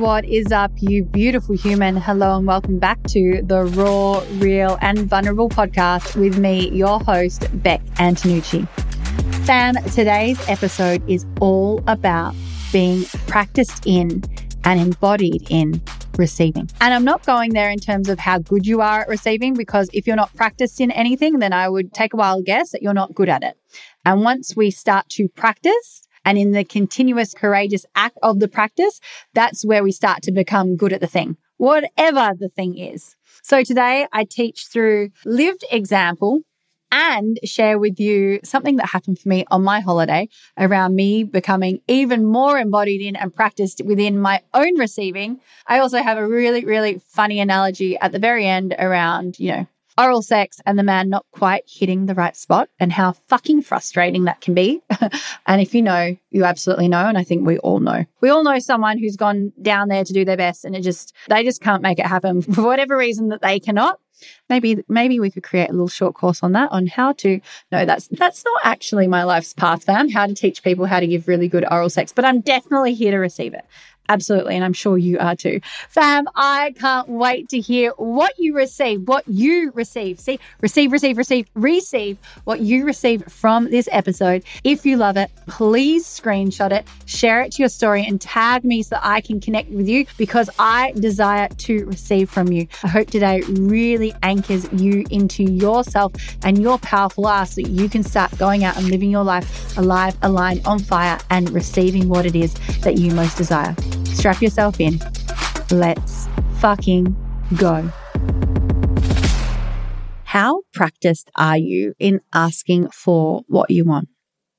What is up, you beautiful human? Hello, and welcome back to the Raw, Real, and Vulnerable podcast with me, your host, Bek Antonucci. Fam, today's episode is all about being practiced in and embodied in receiving. And I'm not going there in terms of how good you are at receiving, because if you're not practiced in anything, then I would take a wild guess that you're not good at it. And once we start to practice, and in the continuous courageous act of the practice, that's where we start to become good at the thing, whatever the thing is. So today I teach through lived example and share with you something that happened for me on my holiday around me becoming even more embodied in and practiced within my own receiving. I also have a really, really funny analogy at the very end around, you know, oral sex and the man not quite hitting the right spot and how fucking frustrating that can be. and if you know, you absolutely know. And I think we all know. We all know someone who's gone down there to do their best and it just, they just can't make it happen for whatever reason that they cannot. Maybe, maybe we could create a little short course on that, on how to, no, that's, that's not actually my life's path, fam, how to teach people how to give really good oral sex, but I'm definitely here to receive it. Absolutely. And I'm sure you are too. Fam, I can't wait to hear what you receive, what you receive. See, receive, receive, receive, receive what you receive from this episode. If you love it, please screenshot it, share it to your story, and tag me so that I can connect with you because I desire to receive from you. I hope today really anchors you into yourself and your powerful ass so you can start going out and living your life alive, aligned, on fire, and receiving what it is that you most desire. Strap yourself in. Let's fucking go. How practiced are you in asking for what you want?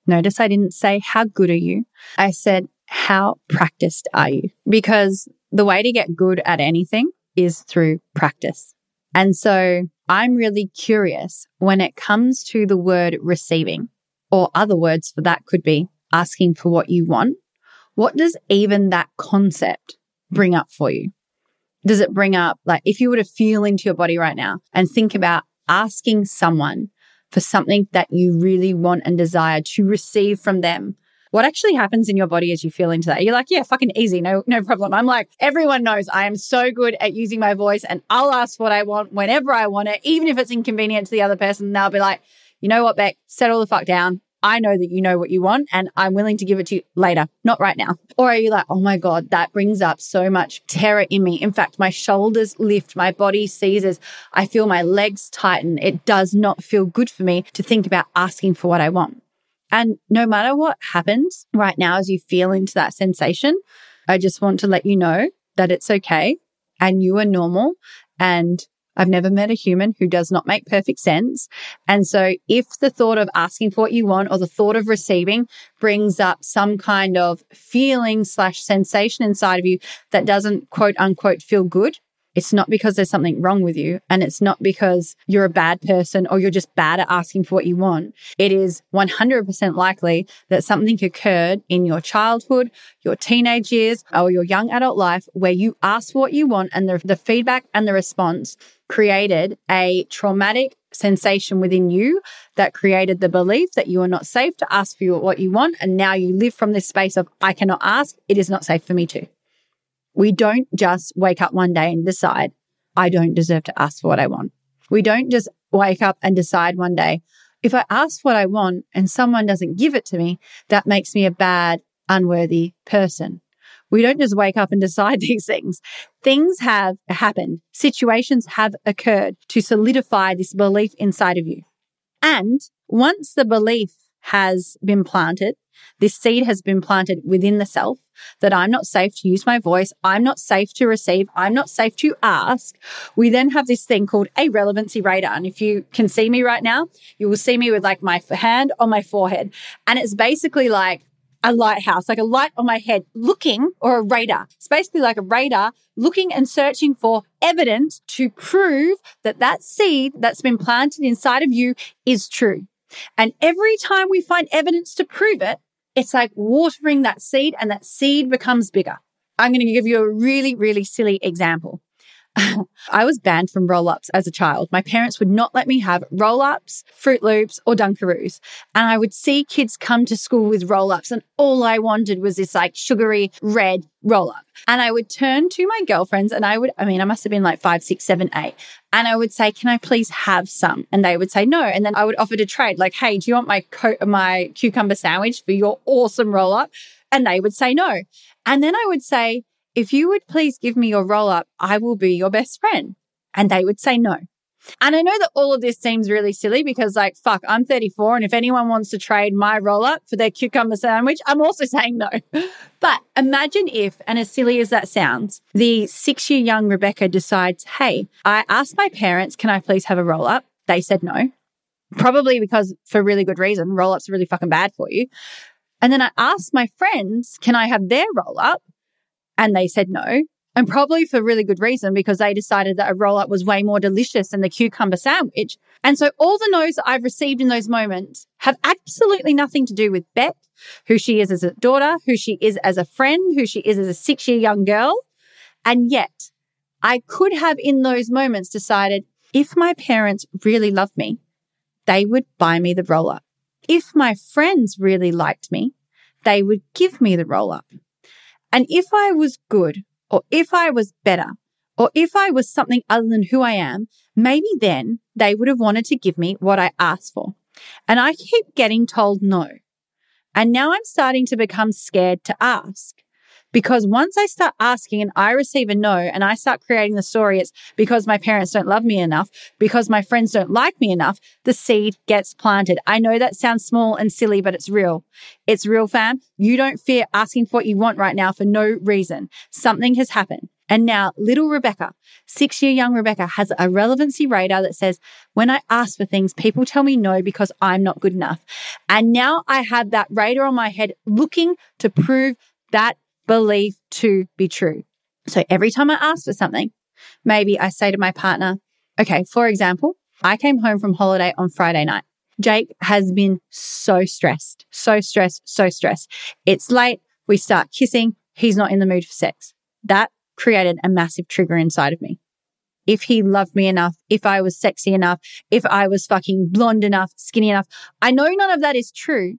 Notice I didn't say, How good are you? I said, How practiced are you? Because the way to get good at anything is through practice. And so I'm really curious when it comes to the word receiving, or other words for that could be asking for what you want. What does even that concept hmm. bring up for you? Does it bring up, like, if you were to feel into your body right now and think about asking someone for something that you really want and desire to receive from them, what actually happens in your body as you feel into that? You're like, yeah, fucking easy. No, no problem. I'm like, everyone knows I am so good at using my voice and I'll ask what I want whenever I want it, even if it's inconvenient to the other person. They'll be like, you know what, Bek, settle the fuck down. I know that you know what you want and I'm willing to give it to you later, not right now. Or are you like, oh my God, that brings up so much terror in me. In fact, my shoulders lift, my body seizes, I feel my legs tighten. It does not feel good for me to think about asking for what I want. And no matter what happens right now as you feel into that sensation, I just want to let you know that it's okay and you are normal and I've never met a human who does not make perfect sense. And so if the thought of asking for what you want or the thought of receiving brings up some kind of feeling slash sensation inside of you that doesn't quote unquote feel good, it's not because there's something wrong with you and it's not because you're a bad person or you're just bad at asking for what you want. It is 100% likely that something occurred in your childhood, your teenage years, or your young adult life where you asked for what you want and the, the feedback and the response created a traumatic sensation within you that created the belief that you are not safe to ask for what you want. And now you live from this space of, I cannot ask. It is not safe for me to. We don't just wake up one day and decide, I don't deserve to ask for what I want. We don't just wake up and decide one day, if I ask what I want and someone doesn't give it to me, that makes me a bad, unworthy person. We don't just wake up and decide these things. Things have happened. Situations have occurred to solidify this belief inside of you. And once the belief has been planted, this seed has been planted within the self that I'm not safe to use my voice. I'm not safe to receive. I'm not safe to ask. We then have this thing called a relevancy radar. And if you can see me right now, you will see me with like my hand on my forehead. And it's basically like a lighthouse, like a light on my head looking or a radar. It's basically like a radar looking and searching for evidence to prove that that seed that's been planted inside of you is true. And every time we find evidence to prove it, it's like watering that seed and that seed becomes bigger. I'm going to give you a really, really silly example. I was banned from roll ups as a child. My parents would not let me have roll ups, Froot Loops, or Dunkaroos. And I would see kids come to school with roll ups, and all I wanted was this like sugary red roll up. And I would turn to my girlfriends, and I would, I mean, I must have been like five, six, seven, eight. And I would say, Can I please have some? And they would say no. And then I would offer to trade, like, Hey, do you want my my cucumber sandwich for your awesome roll up? And they would say no. And then I would say, if you would please give me your roll up, I will be your best friend. And they would say no. And I know that all of this seems really silly because, like, fuck, I'm 34. And if anyone wants to trade my roll up for their cucumber sandwich, I'm also saying no. But imagine if, and as silly as that sounds, the six year young Rebecca decides, hey, I asked my parents, can I please have a roll up? They said no. Probably because for really good reason, roll ups are really fucking bad for you. And then I asked my friends, can I have their roll up? And they said no. And probably for really good reason because they decided that a roll up was way more delicious than the cucumber sandwich. And so all the no's that I've received in those moments have absolutely nothing to do with Bek, who she is as a daughter, who she is as a friend, who she is as a six year young girl. And yet I could have in those moments decided if my parents really loved me, they would buy me the roll up. If my friends really liked me, they would give me the roll up. And if I was good, or if I was better, or if I was something other than who I am, maybe then they would have wanted to give me what I asked for. And I keep getting told no. And now I'm starting to become scared to ask. Because once I start asking and I receive a no and I start creating the story, it's because my parents don't love me enough, because my friends don't like me enough, the seed gets planted. I know that sounds small and silly, but it's real. It's real, fam. You don't fear asking for what you want right now for no reason. Something has happened. And now little Rebecca, six year young Rebecca has a relevancy radar that says, when I ask for things, people tell me no because I'm not good enough. And now I have that radar on my head looking to prove that belief to be true. So every time I ask for something, maybe I say to my partner, okay, for example, I came home from holiday on Friday night. Jake has been so stressed, so stressed, so stressed. It's late. We start kissing. He's not in the mood for sex. That created a massive trigger inside of me. If he loved me enough, if I was sexy enough, if I was fucking blonde enough, skinny enough. I know none of that is true,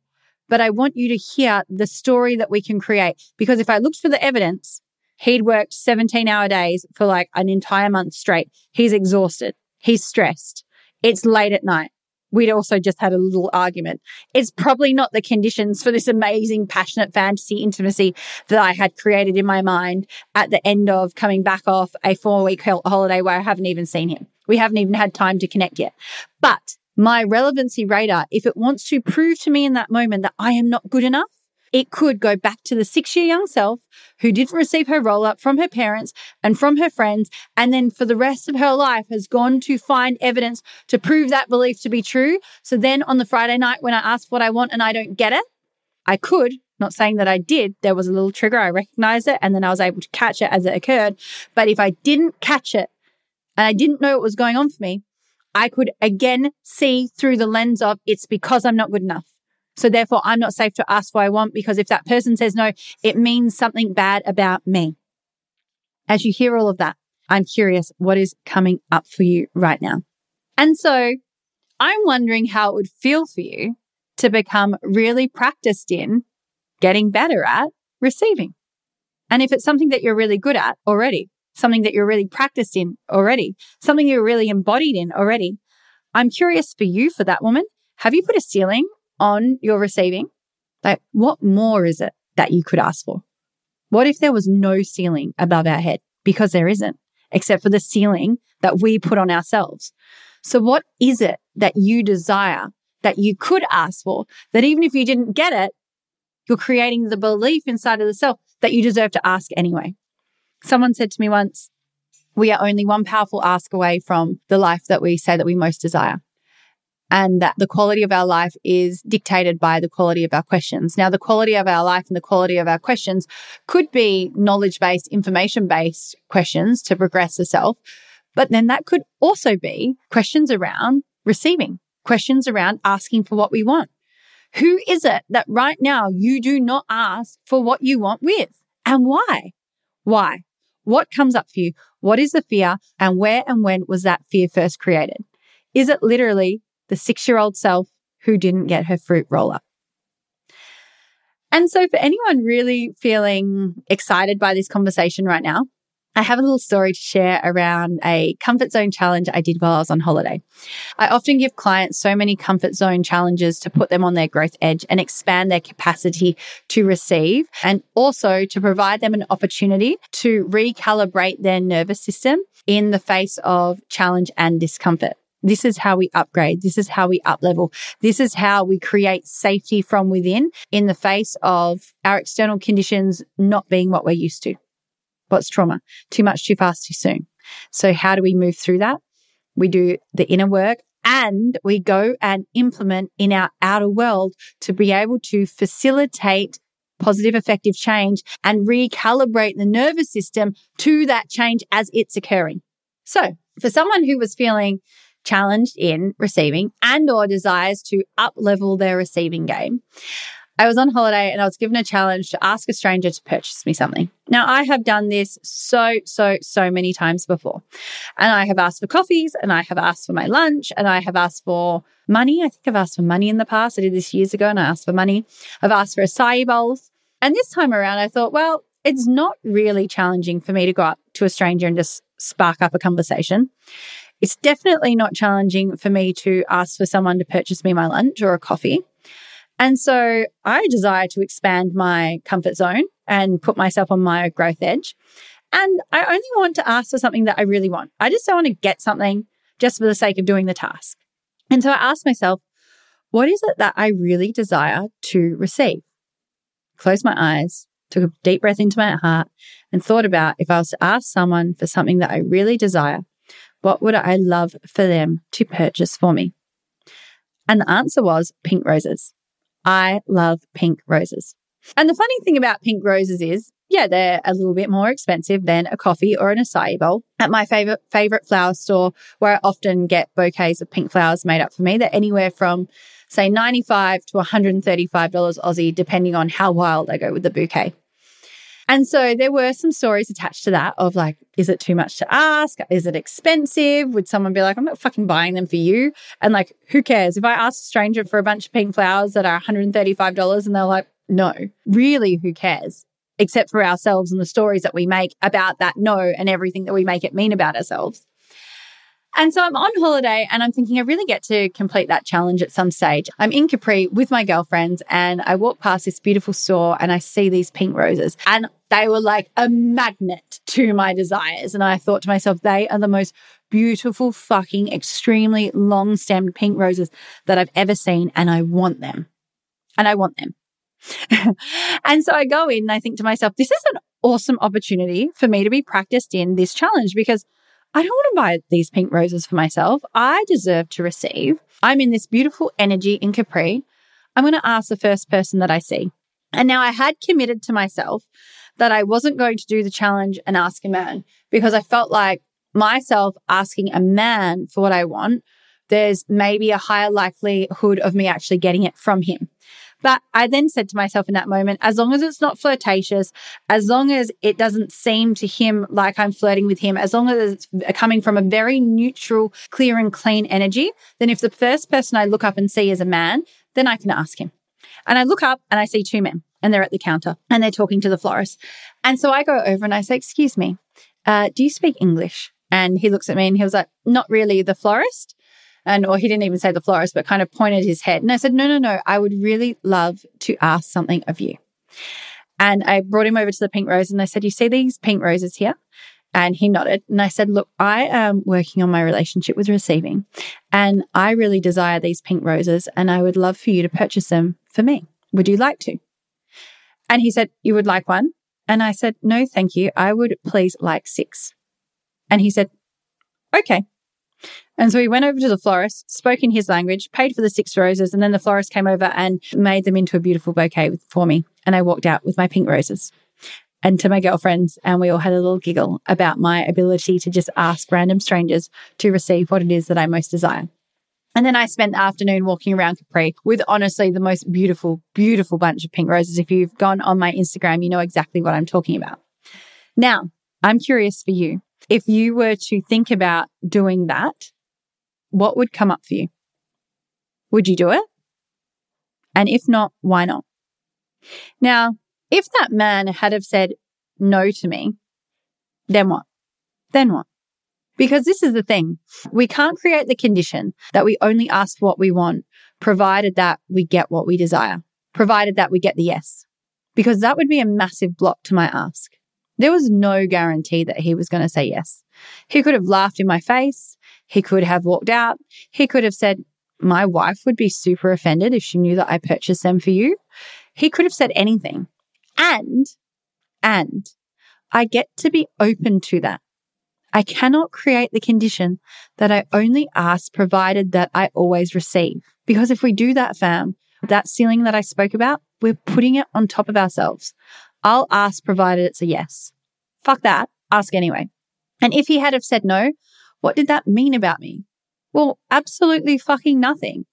but I want you to hear the story that we can create. Because if I looked for the evidence, he'd worked 17 hour days for like an entire month straight. He's exhausted. He's stressed. It's late at night. We'd also just had a little argument. It's probably not the conditions for this amazing, passionate fantasy intimacy that I had created in my mind at the end of coming back off a four week holiday where I haven't even seen him. We haven't even had time to connect yet. But my relevancy radar, if it wants to prove to me in that moment that I am not good enough, it could go back to the six year young self who didn't receive her roll up from her parents and from her friends. And then for the rest of her life has gone to find evidence to prove that belief to be true. So then on the Friday night, when I ask what I want and I don't get it, I could, not saying that I did, there was a little trigger. I recognized it and then I was able to catch it as it occurred. But if I didn't catch it and I didn't know what was going on for me, I could again see through the lens of it's because I'm not good enough. So therefore I'm not safe to ask for what I want because if that person says no, it means something bad about me. As you hear all of that, I'm curious what is coming up for you right now. And so I'm wondering how it would feel for you to become really practiced in getting better at receiving. And if it's something that you're really good at already, something that you're really practiced in already, something you're really embodied in already. I'm curious for you, for that woman. Have you put a ceiling on your receiving? Like, what more is it that you could ask for? What if there was no ceiling above our head? Because there isn't, except for the ceiling that we put on ourselves. So what is it that you desire that you could ask for that even if you didn't get it, you're creating the belief inside of the self that you deserve to ask anyway? Someone said to me once, we are only one powerful ask away from the life that we say that we most desire. And that the quality of our life is dictated by the quality of our questions. Now, the quality of our life and the quality of our questions could be knowledge based, information based questions to progress the self. But then that could also be questions around receiving, questions around asking for what we want. Who is it that right now you do not ask for what you want with and why? Why? What comes up for you? What is the fear and where and when was that fear first created? Is it literally the six year old self who didn't get her fruit roll up? And so, for anyone really feeling excited by this conversation right now, I have a little story to share around a comfort zone challenge I did while I was on holiday. I often give clients so many comfort zone challenges to put them on their growth edge and expand their capacity to receive and also to provide them an opportunity to recalibrate their nervous system in the face of challenge and discomfort. This is how we upgrade. This is how we uplevel. This is how we create safety from within in the face of our external conditions not being what we're used to. What's trauma? Too much, too fast, too soon. So how do we move through that? We do the inner work and we go and implement in our outer world to be able to facilitate positive, effective change and recalibrate the nervous system to that change as it's occurring. So for someone who was feeling challenged in receiving and or desires to up level their receiving game, I was on holiday and I was given a challenge to ask a stranger to purchase me something. Now, I have done this so, so, so many times before. And I have asked for coffees and I have asked for my lunch and I have asked for money. I think I've asked for money in the past. I did this years ago and I asked for money. I've asked for acai bowls. And this time around, I thought, well, it's not really challenging for me to go up to a stranger and just spark up a conversation. It's definitely not challenging for me to ask for someone to purchase me my lunch or a coffee. And so I desire to expand my comfort zone and put myself on my growth edge. And I only want to ask for something that I really want. I just don't want to get something just for the sake of doing the task. And so I asked myself, what is it that I really desire to receive? Closed my eyes, took a deep breath into my heart, and thought about if I was to ask someone for something that I really desire, what would I love for them to purchase for me? And the answer was pink roses. I love pink roses. And the funny thing about pink roses is, yeah, they're a little bit more expensive than a coffee or an acai bowl. At my favorite favorite flower store, where I often get bouquets of pink flowers made up for me, they're anywhere from say 95 to $135 Aussie, depending on how wild I go with the bouquet. And so there were some stories attached to that of like, is it too much to ask? Is it expensive? Would someone be like, I'm not fucking buying them for you? And like, who cares? If I ask a stranger for a bunch of pink flowers that are $135 and they're like, no, really, who cares? Except for ourselves and the stories that we make about that no and everything that we make it mean about ourselves. And so I'm on holiday and I'm thinking I really get to complete that challenge at some stage. I'm in Capri with my girlfriends and I walk past this beautiful store and I see these pink roses and they were like a magnet to my desires. And I thought to myself, they are the most beautiful, fucking, extremely long stemmed pink roses that I've ever seen. And I want them. And I want them. and so I go in and I think to myself, this is an awesome opportunity for me to be practiced in this challenge because I don't want to buy these pink roses for myself. I deserve to receive. I'm in this beautiful energy in Capri. I'm going to ask the first person that I see. And now I had committed to myself that I wasn't going to do the challenge and ask a man because I felt like myself asking a man for what I want, there's maybe a higher likelihood of me actually getting it from him. But I then said to myself in that moment, as long as it's not flirtatious, as long as it doesn't seem to him like I'm flirting with him, as long as it's coming from a very neutral, clear and clean energy, then if the first person I look up and see is a man, then I can ask him. And I look up and I see two men and they're at the counter and they're talking to the florist. And so I go over and I say, excuse me, uh, do you speak English? And he looks at me and he was like, not really the florist and or he didn't even say the florist, but kind of pointed his head. And I said, no, no, no, I would really love to ask something of you. And I brought him over to the pink rose and I said, you see these pink roses here? And he nodded. And I said, Look, I am working on my relationship with receiving, and I really desire these pink roses, and I would love for you to purchase them for me. Would you like to? And he said, You would like one? And I said, No, thank you. I would please like six. And he said, Okay. And so he went over to the florist, spoke in his language, paid for the six roses, and then the florist came over and made them into a beautiful bouquet for me. And I walked out with my pink roses and to my girlfriends, and we all had a little giggle about my ability to just ask random strangers to receive what it is that I most desire. And then I spent the afternoon walking around Capri with honestly the most beautiful, beautiful bunch of pink roses. If you've gone on my Instagram, you know exactly what I'm talking about. Now, I'm curious for you. If you were to think about doing that, what would come up for you? Would you do it? And if not, why not? Now, if that man had have said no to me, then what? Then what? Because this is the thing. We can't create the condition that we only ask what we want, provided that we get what we desire, provided that we get the yes, because that would be a massive block to my ask. There was no guarantee that he was going to say yes. He could have laughed in my face. He could have walked out. He could have said, my wife would be super offended if she knew that I purchased them for you. He could have said anything. And, and I get to be open to that. I cannot create the condition that I only ask provided that I always receive. Because if we do that, fam, that ceiling that I spoke about, we're putting it on top of ourselves. I'll ask provided it's a yes. Fuck that. Ask anyway. And if he had have said no, what did that mean about me? Well, absolutely fucking nothing.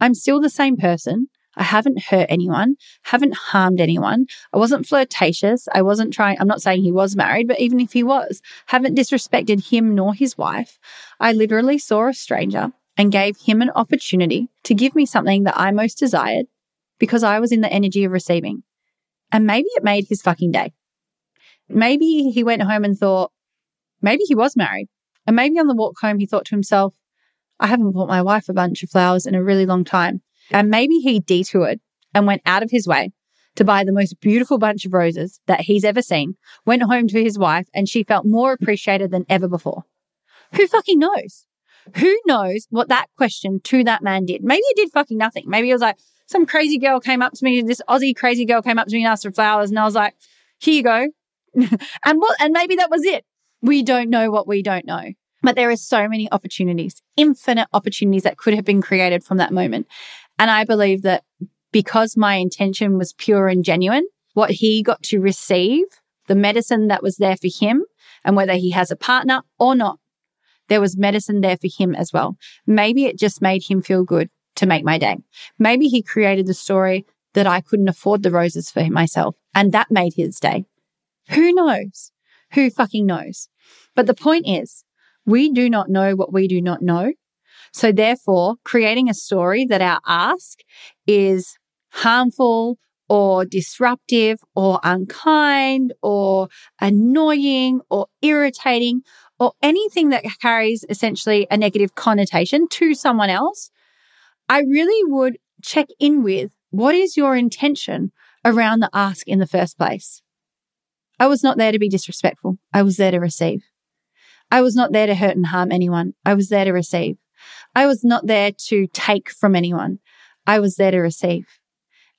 I'm still the same person. I haven't hurt anyone, haven't harmed anyone. I wasn't flirtatious. I wasn't trying, I'm not saying he was married, but even if he was, haven't disrespected him nor his wife. I literally saw a stranger and gave him an opportunity to give me something that I most desired because I was in the energy of receiving. And maybe it made his fucking day. Maybe he went home and thought, maybe he was married. And maybe on the walk home, he thought to himself, I haven't bought my wife a bunch of flowers in a really long time. And maybe he detoured and went out of his way to buy the most beautiful bunch of roses that he's ever seen, went home to his wife, and she felt more appreciated than ever before. Who fucking knows? Who knows what that question to that man did? Maybe it did fucking nothing. Maybe it was like some crazy girl came up to me, this Aussie crazy girl came up to me and asked for flowers, and I was like, here you go. and what and maybe that was it. We don't know what we don't know. But there are so many opportunities, infinite opportunities that could have been created from that moment. And I believe that because my intention was pure and genuine, what he got to receive, the medicine that was there for him, and whether he has a partner or not, there was medicine there for him as well. Maybe it just made him feel good to make my day. Maybe he created the story that I couldn't afford the roses for myself and that made his day. Who knows? Who fucking knows? But the point is, we do not know what we do not know. So therefore, creating a story that our ask is harmful or disruptive or unkind or annoying or irritating or anything that carries essentially a negative connotation to someone else, I really would check in with what is your intention around the ask in the first place? I was not there to be disrespectful. I was there to receive. I was not there to hurt and harm anyone. I was there to receive. I was not there to take from anyone. I was there to receive.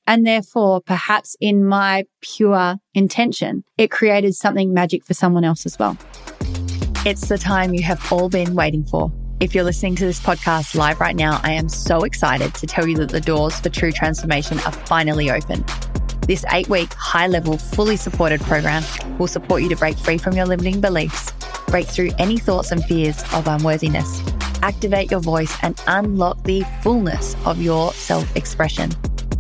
And therefore, perhaps in my pure intention, it created something magic for someone else as well. It's the time you have all been waiting for. If you're listening to this podcast live right now, I am so excited to tell you that the doors for true transformation are finally open. This eight week, high level, fully supported program will support you to break free from your limiting beliefs, break through any thoughts and fears of unworthiness, activate your voice, and unlock the fullness of your self expression.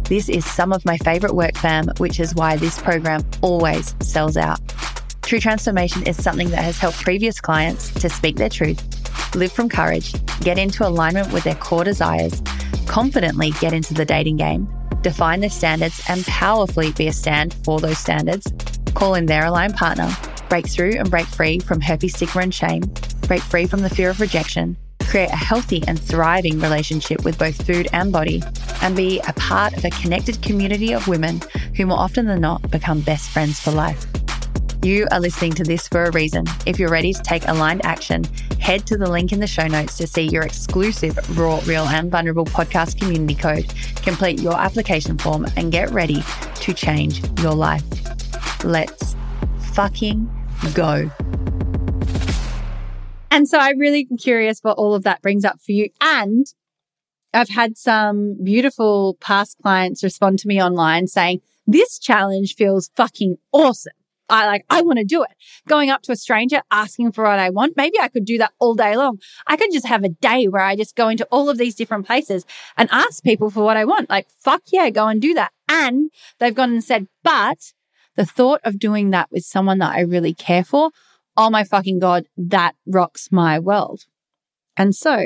This is some of my favorite work, fam, which is why this program always sells out. True transformation is something that has helped previous clients to speak their truth, live from courage, get into alignment with their core desires, confidently get into the dating game define their standards, and powerfully be a stand for those standards, call in their aligned partner, break through and break free from herpes stigma and shame, break free from the fear of rejection, create a healthy and thriving relationship with both food and body, and be a part of a connected community of women who more often than not become best friends for life. You are listening to this for a reason. If you're ready to take aligned action, head to the link in the show notes to see your exclusive Raw, Real, and Vulnerable podcast community code, complete your application form, and get ready to change your life. Let's fucking go. And so I'm really curious what all of that brings up for you. And I've had some beautiful past clients respond to me online saying, this challenge feels fucking awesome. I like, I want to do it. Going up to a stranger, asking for what I want. Maybe I could do that all day long. I could just have a day where I just go into all of these different places and ask people for what I want. Like, fuck yeah, go and do that. And they've gone and said, but the thought of doing that with someone that I really care for oh my fucking God, that rocks my world. And so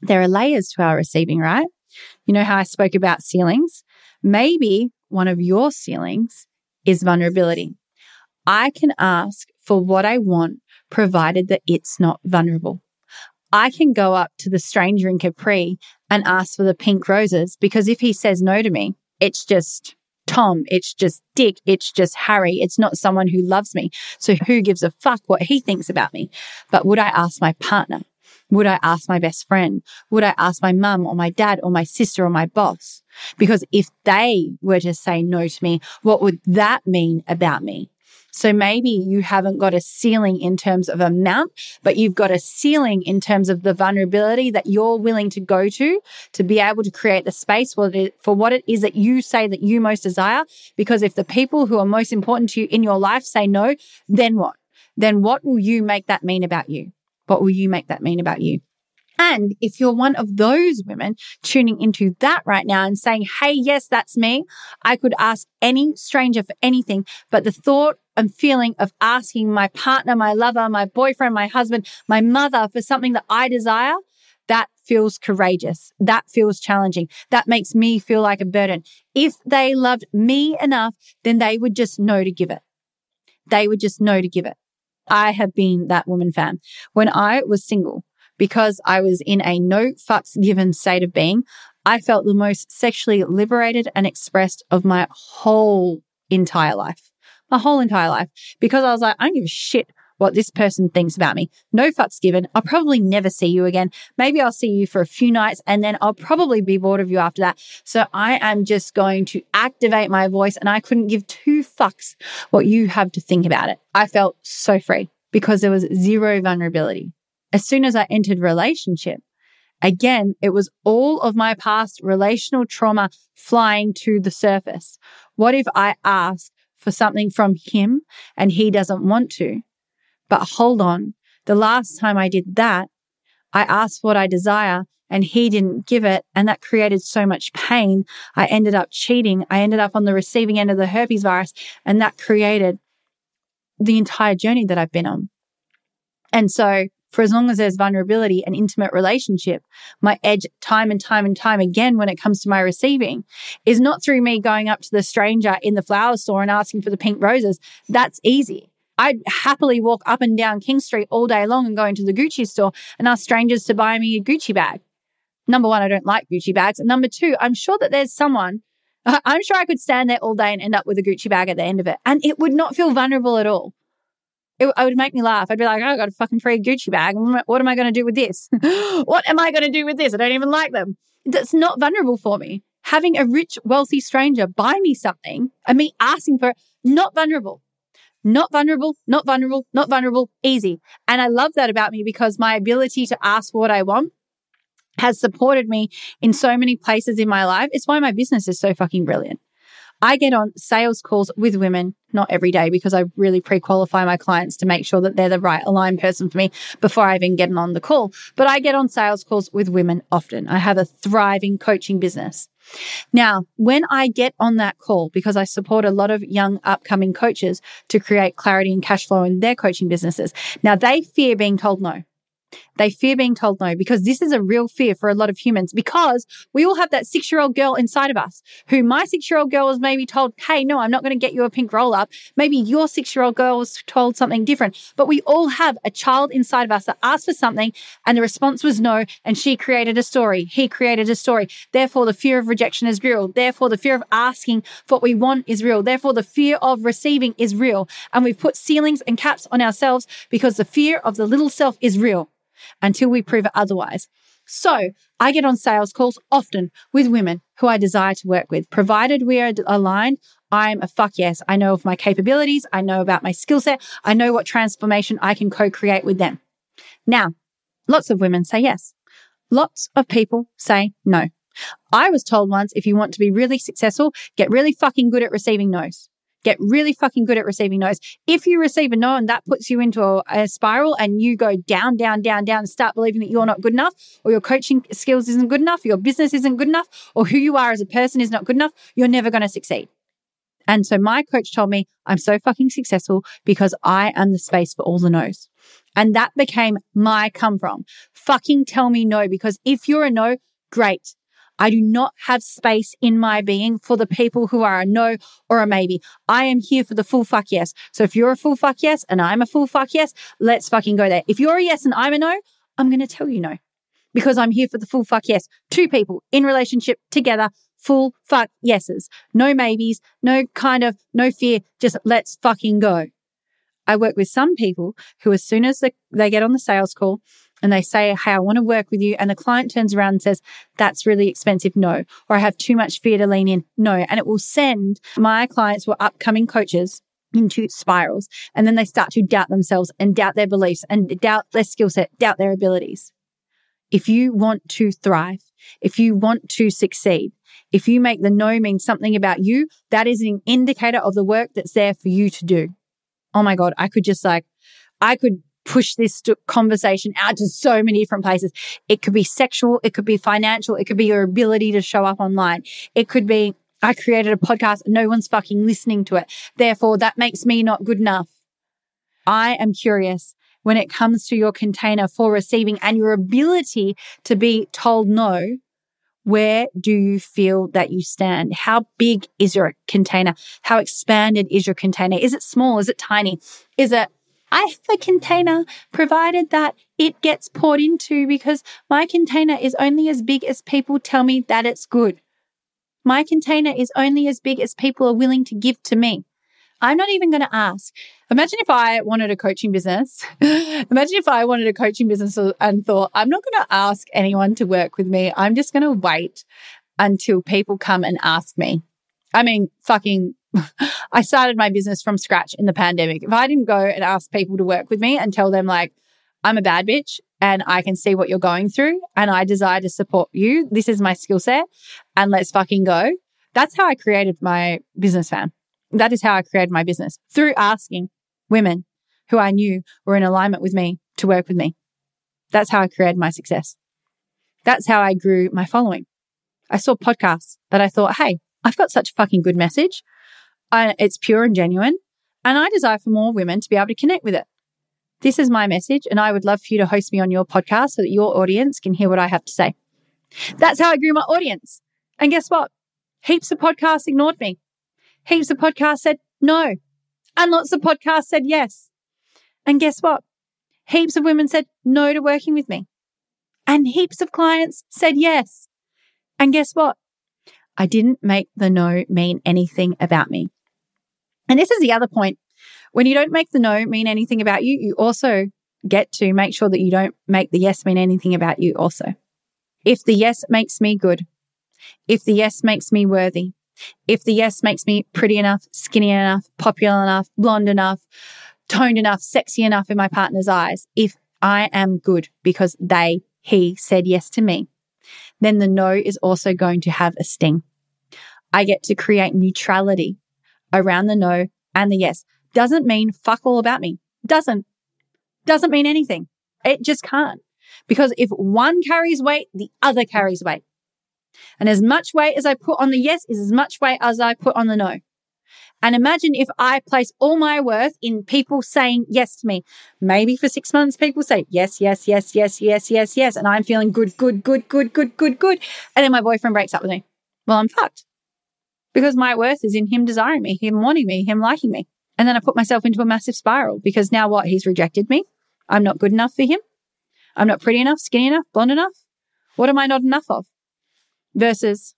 there are layers to our receiving, right? You know how I spoke about ceilings? Maybe one of your ceilings is vulnerability. I can ask for what I want, provided that it's not vulnerable. I can go up to the stranger in Capri and ask for the pink roses because if he says no to me, it's just Tom, it's just Dick, it's just Harry, it's not someone who loves me. So who gives a fuck what he thinks about me? But would I ask my partner? Would I ask my best friend? Would I ask my mum or my dad or my sister or my boss? Because if they were to say no to me, what would that mean about me? So maybe you haven't got a ceiling in terms of amount, but you've got a ceiling in terms of the vulnerability that you're willing to go to to be able to create the space for, what it is that you say that you most desire. Because if the people who are most important to you in your life say no, then what? Then what will you make that mean about you? What will you make that mean about you? And if you're one of those women tuning into that right now and saying, Hey, yes, that's me. I could ask any stranger for anything, but the thought and feeling of asking my partner, my lover, my boyfriend, my husband, my mother for something that I desire, that feels courageous. That feels challenging. That makes me feel like a burden. If they loved me enough, then they would just know to give it. They would just know to give it. I have been that woman fan. When I was single, because I was in a no fucks given state of being, I felt the most sexually liberated and expressed of my whole entire life. My whole entire life. Because I was like, I don't give a shit what this person thinks about me. No fucks given. I'll probably never see you again. Maybe I'll see you for a few nights and then I'll probably be bored of you after that. So I am just going to activate my voice and I couldn't give two fucks what you have to think about it. I felt so free because there was zero vulnerability as soon as I entered relationship, again, it was all of my past relational trauma flying to the surface. What if I ask for something from him and he doesn't want to? But hold on. The last time I did that, I asked what I desire and he didn't give it. And that created so much pain. I ended up cheating. I ended up on the receiving end of the herpes virus and that created the entire journey that I've been on. And so for as long as there's vulnerability and intimate relationship, my edge time and time and time again when it comes to my receiving is not through me going up to the stranger in the flower store and asking for the pink roses. That's easy. I'd happily walk up and down King Street all day long and go into the Gucci store and ask strangers to buy me a Gucci bag. Number one, I don't like Gucci bags. And number two, I'm sure that there's someone, I'm sure I could stand there all day and end up with a Gucci bag at the end of it. And it would not feel vulnerable at all it, it would make me laugh. I'd be like, oh, I got a fucking free Gucci bag. What am I going to do with this? what am I going to do with this? I don't even like them. That's not vulnerable for me. Having a rich, wealthy stranger buy me something and me asking for it, not vulnerable. Not vulnerable, not vulnerable, not vulnerable, easy. And I love that about me because my ability to ask for what I want has supported me in so many places in my life. It's why my business is so fucking brilliant. I get on sales calls with women, not every day because I really pre qualify my clients to make sure that they're the right aligned person for me before I even get on the call. But I get on sales calls with women often. I have a thriving coaching business. Now, when I get on that call, because I support a lot of young upcoming coaches to create clarity and cash flow in their coaching businesses. Now they fear being told no. They fear being told no because this is a real fear for a lot of humans because we all have that six year old girl inside of us who my six year old girl was maybe told, Hey, no, I'm not going to get you a pink roll up. Maybe your six year old girl was told something different, but we all have a child inside of us that asked for something and the response was no. And she created a story. He created a story. Therefore, the fear of rejection is real. Therefore, the fear of asking for what we want is real. Therefore, the fear of receiving is real. And we've put ceilings and caps on ourselves because the fear of the little self is real until we prove otherwise. So I get on sales calls often with women who I desire to work with. Provided we are aligned, I'm a fuck yes. I know of my capabilities. I know about my skill set. I know what transformation I can co-create with them. Now, lots of women say yes. Lots of people say no. I was told once if you want to be really successful, get really fucking good at receiving no's. Get really fucking good at receiving no's. If you receive a no and that puts you into a, a, spiral and you go down, down, down, down, start believing that you're not good enough, or your coaching skills isn't good enough, your business isn't good enough, or who you are as a person is not good enough, you're never going to succeed. And so my coach told me I'm so fucking successful because I am the space for all the no's. And that became my come from. Fucking tell me no, because if you're a no, great. I do not have space in my being for the people who are a no or a maybe. I am here for the full fuck yes. So if you're a full fuck yes and I'm a full fuck yes, let's fucking go there. If you're a yes and I'm a no, I'm going to tell you no because I'm here for the full fuck yes. Two people in relationship together, full fuck yeses. No maybes, no kind of, no fear, just let's fucking go. I work with some people who, as soon as they, they get on the sales call, and they say, Hey, I want to work with you. And the client turns around and says, That's really expensive. No. Or I have too much fear to lean in. No. And it will send my clients who are upcoming coaches into spirals. And then they start to doubt themselves and doubt their beliefs and doubt their skill set, doubt their abilities. If you want to thrive, if you want to succeed, if you make the no mean something about you, that is an indicator of the work that's there for you to do. Oh my God, I could just like, I could push this conversation out to so many different places. It could be sexual. It could be financial. It could be your ability to show up online. It could be, I created a podcast. No one's fucking listening to it. Therefore, that makes me not good enough. I am curious when it comes to your container for receiving and your ability to be told no. Where do you feel that you stand? How big is your container? How expanded is your container? Is it small? Is it tiny? Is it I have a container provided that it gets poured into because my container is only as big as people tell me that it's good. My container is only as big as people are willing to give to me. I'm not even going to ask. Imagine if I wanted a coaching business. Imagine if I wanted a coaching business and thought, I'm not going to ask anyone to work with me. I'm just going to wait until people come and ask me. I mean, fucking I started my business from scratch in the pandemic. If I didn't go and ask people to work with me and tell them like, I'm a bad bitch and I can see what you're going through and I desire to support you. This is my skill set and let's fucking go. That's how I created my business fam. That is how I created my business through asking women who I knew were in alignment with me to work with me. That's how I created my success. That's how I grew my following. I saw podcasts that I thought, Hey, I've got such a fucking good message. It's pure and genuine. And I desire for more women to be able to connect with it. This is my message. And I would love for you to host me on your podcast so that your audience can hear what I have to say. That's how I grew my audience. And guess what? Heaps of podcasts ignored me. Heaps of podcasts said no. And lots of podcasts said yes. And guess what? Heaps of women said no to working with me. And heaps of clients said yes. And guess what? I didn't make the no mean anything about me. And this is the other point. When you don't make the no mean anything about you, you also get to make sure that you don't make the yes mean anything about you also. If the yes makes me good, if the yes makes me worthy, if the yes makes me pretty enough, skinny enough, popular enough, blonde enough, toned enough, sexy enough in my partner's eyes, if I am good because they, he said yes to me, then the no is also going to have a sting. I get to create neutrality around the no and the yes. Doesn't mean fuck all about me. Doesn't. Doesn't mean anything. It just can't. Because if one carries weight, the other carries weight. And as much weight as I put on the yes is as much weight as I put on the no. And imagine if I place all my worth in people saying yes to me. Maybe for six months, people say yes, yes, yes, yes, yes, yes, yes. And I'm feeling good, good, good, good, good, good, good. And then my boyfriend breaks up with me. Well, I'm fucked because my worth is in him desiring me, him wanting me, him liking me. And then I put myself into a massive spiral because now what? He's rejected me. I'm not good enough for him. I'm not pretty enough, skinny enough, blonde enough. What am I not enough of? Versus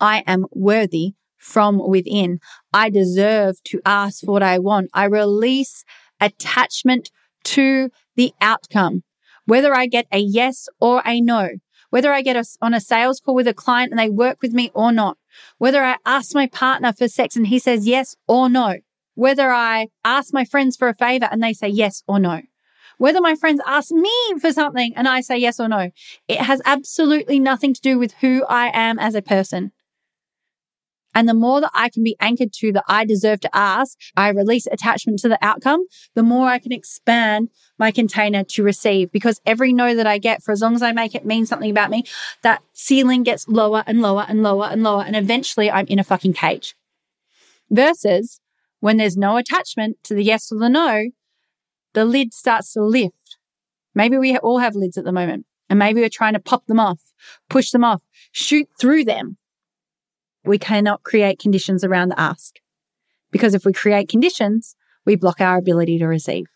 I am worthy from within. I deserve to ask for what I want. I release attachment to the outcome, whether I get a yes or a no, whether I get a, on a sales call with a client and they work with me or not whether I ask my partner for sex and he says yes or no, whether I ask my friends for a favor and they say yes or no, whether my friends ask me for something and I say yes or no. It has absolutely nothing to do with who I am as a person. And the more that I can be anchored to that I deserve to ask, I release attachment to the outcome, the more I can expand my container to receive. Because every no that I get, for as long as I make it mean something about me, that ceiling gets lower and lower and lower and lower. And eventually I'm in a fucking cage. Versus when there's no attachment to the yes or the no, the lid starts to lift. Maybe we all have lids at the moment and maybe we're trying to pop them off, push them off, shoot through them. We cannot create conditions around the ask because if we create conditions, we block our ability to receive.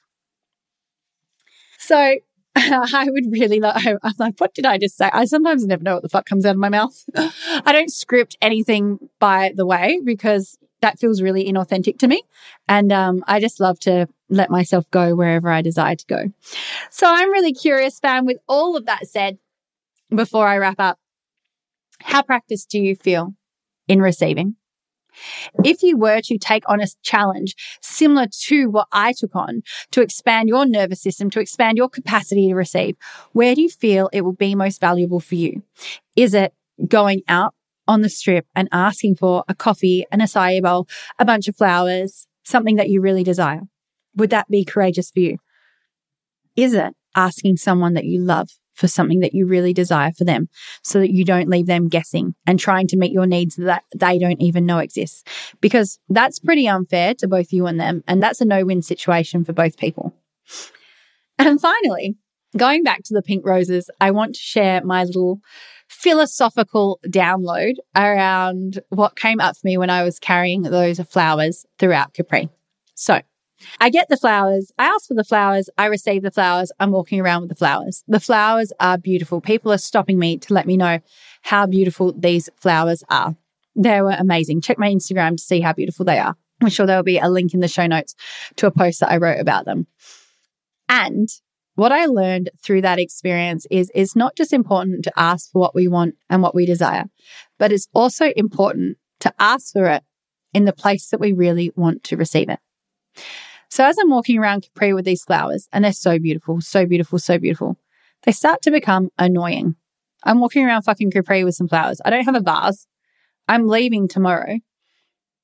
So I would really like, I'm like, what did I just say? I sometimes never know what the fuck comes out of my mouth. I don't script anything by the way because that feels really inauthentic to me. And um, I just love to let myself go wherever I desire to go. So I'm really curious, fam, with all of that said, before I wrap up, how practiced do you feel in receiving? If you were to take on a challenge similar to what I took on to expand your nervous system, to expand your capacity to receive, where do you feel it will be most valuable for you? Is it going out on the strip and asking for a coffee, an acai bowl, a bunch of flowers, something that you really desire? Would that be courageous for you? Is it asking someone that you love for something that you really desire for them so that you don't leave them guessing and trying to meet your needs that they don't even know exist. Because that's pretty unfair to both you and them. And that's a no win situation for both people. And finally, going back to the pink roses, I want to share my little philosophical download around what came up for me when I was carrying those flowers throughout Capri. So, I get the flowers. I ask for the flowers. I receive the flowers. I'm walking around with the flowers. The flowers are beautiful. People are stopping me to let me know how beautiful these flowers are. They were amazing. Check my Instagram to see how beautiful they are. I'm sure there'll be a link in the show notes to a post that I wrote about them. And what I learned through that experience is it's not just important to ask for what we want and what we desire, but it's also important to ask for it in the place that we really want to receive it. So as I'm walking around Capri with these flowers, and they're so beautiful, so beautiful, so beautiful, they start to become annoying. I'm walking around fucking Capri with some flowers. I don't have a vase. I'm leaving tomorrow.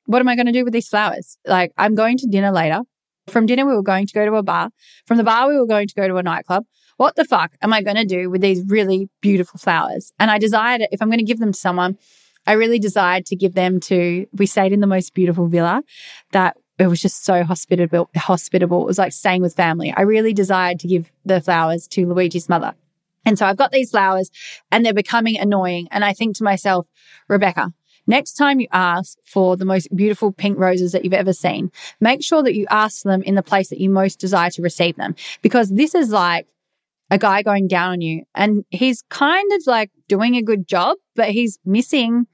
What am I going to do with these flowers? Like, I'm going to dinner later. From dinner, we were going to go to a bar. From the bar, we were going to go to a nightclub. What the fuck am I going to do with these really beautiful flowers? And I desired, if I'm going to give them to someone, I really desired to give them to, we stayed in the most beautiful villa that it was just so hospitable, hospitable. It was like staying with family. I really desired to give the flowers to Luigi's mother. And so I've got these flowers and they're becoming annoying. And I think to myself, Rebecca, next time you ask for the most beautiful pink roses that you've ever seen, make sure that you ask them in the place that you most desire to receive them. Because this is like a guy going down on you and he's kind of like doing a good job, but he's missing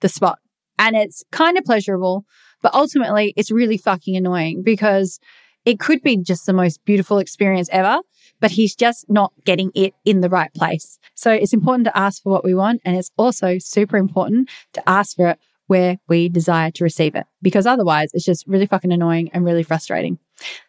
the spot. And it's kind of pleasurable, but ultimately, it's really fucking annoying because it could be just the most beautiful experience ever, but he's just not getting it in the right place. So it's important to ask for what we want. And it's also super important to ask for it where we desire to receive it because otherwise it's just really fucking annoying and really frustrating.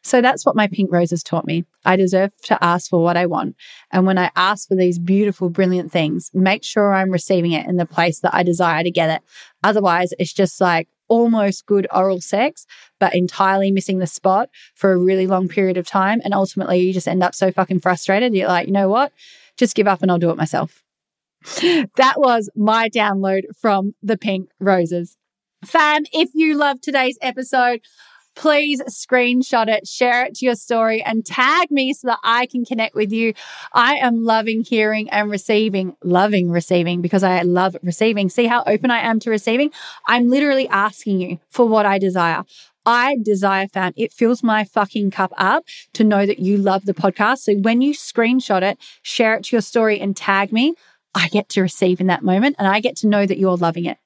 So that's what my pink roses taught me. I deserve to ask for what I want. And when I ask for these beautiful, brilliant things, make sure I'm receiving it in the place that I desire to get it. Otherwise, it's just like almost good oral sex, but entirely missing the spot for a really long period of time. And ultimately, you just end up so fucking frustrated. You're like, you know what? Just give up and I'll do it myself. that was my download from the Pink Roses. Fam, if you love today's episode, please screenshot it, share it to your story, and tag me so that I can connect with you. I am loving hearing and receiving, loving receiving because I love receiving. See how open I am to receiving? I'm literally asking you for what I desire. I desire fam. It fills my fucking cup up to know that you love the podcast. So when you screenshot it, share it to your story and tag me, I get to receive in that moment and I get to know that you're loving it.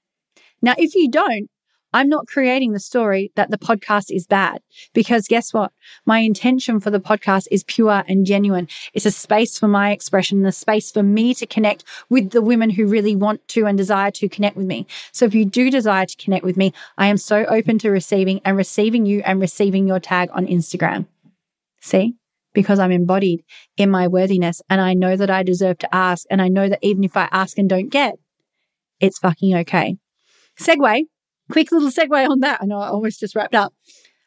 Now, if you don't, I'm not creating the story that the podcast is bad because guess what? My intention for the podcast is pure and genuine. It's a space for my expression, a space for me to connect with the women who really want to and desire to connect with me. So if you do desire to connect with me, I am so open to receiving and receiving you and receiving your tag on Instagram. See? Because I'm embodied in my worthiness and I know that I deserve to ask. And I know that even if I ask and don't get, it's fucking okay. Segue Quick little segue on that. I know I almost just wrapped up.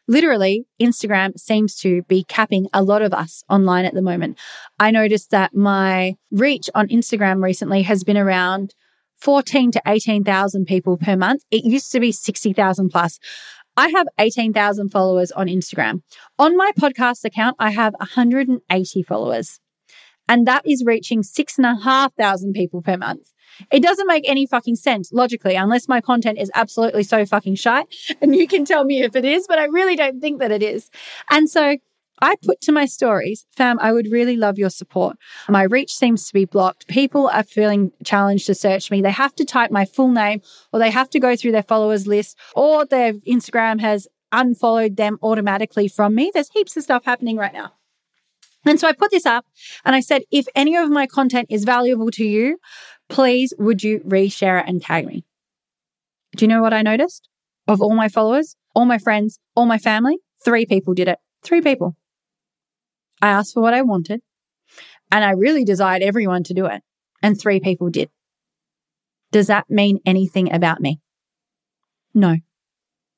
Literally, Instagram seems to be capping a lot of us online at the moment. I noticed that my reach on Instagram recently has been around 14 to 18,000 people per month. It used to be 60,000 plus. I have 18,000 followers on Instagram. On my podcast account, I have 180 followers. And that is reaching six and a half thousand people per month. It doesn't make any fucking sense logically, unless my content is absolutely so fucking shite. And you can tell me if it is, but I really don't think that it is. And so I put to my stories, fam, I would really love your support. My reach seems to be blocked. People are feeling challenged to search me. They have to type my full name or they have to go through their followers list or their Instagram has unfollowed them automatically from me. There's heaps of stuff happening right now. And so I put this up and I said, if any of my content is valuable to you, please would you reshare it and tag me? Do you know what I noticed? Of all my followers, all my friends, all my family, three people did it. Three people. I asked for what I wanted and I really desired everyone to do it. And three people did. Does that mean anything about me? No.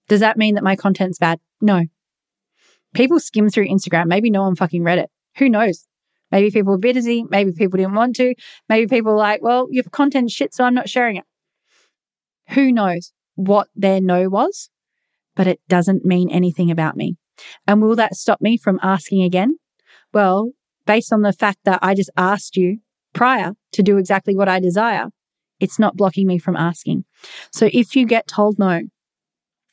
Does that mean that my content's bad? No. People skim through Instagram. Maybe no one fucking read it. Who knows? Maybe people were busy. Maybe people didn't want to. Maybe people were like, well, your content shit, so I'm not sharing it. Who knows what their no was? But it doesn't mean anything about me. And will that stop me from asking again? Well, based on the fact that I just asked you prior to do exactly what I desire, it's not blocking me from asking. So if you get told no,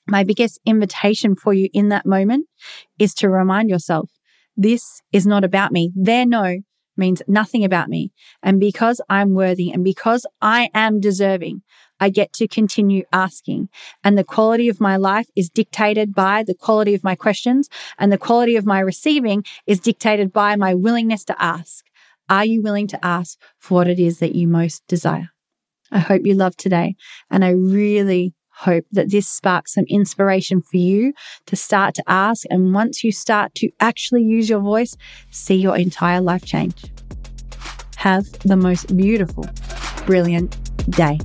my biggest invitation for you in that moment is to remind yourself, this is not about me. Their no means nothing about me. And because I'm worthy and because I am deserving, I get to continue asking. And the quality of my life is dictated by the quality of my questions and the quality of my receiving is dictated by my willingness to ask. Are you willing to ask for what it is that you most desire? I hope you love today. And I really hope that this sparks some inspiration for you to start to ask. And once you start to actually use your voice, see your entire life change. Have the most beautiful, brilliant day.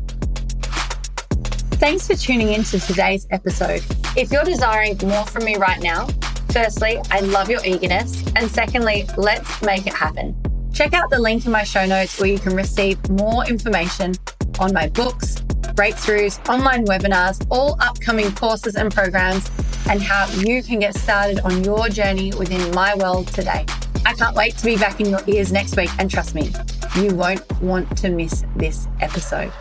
Thanks for tuning in to today's episode. If you're desiring more from me right now, firstly, I love your eagerness. And secondly, let's make it happen. Check out the link in my show notes where you can receive more information on my books, breakthroughs, online webinars, all upcoming courses and programs, and how you can get started on your journey within my world today. I can't wait to be back in your ears next week. And trust me, you won't want to miss this episode.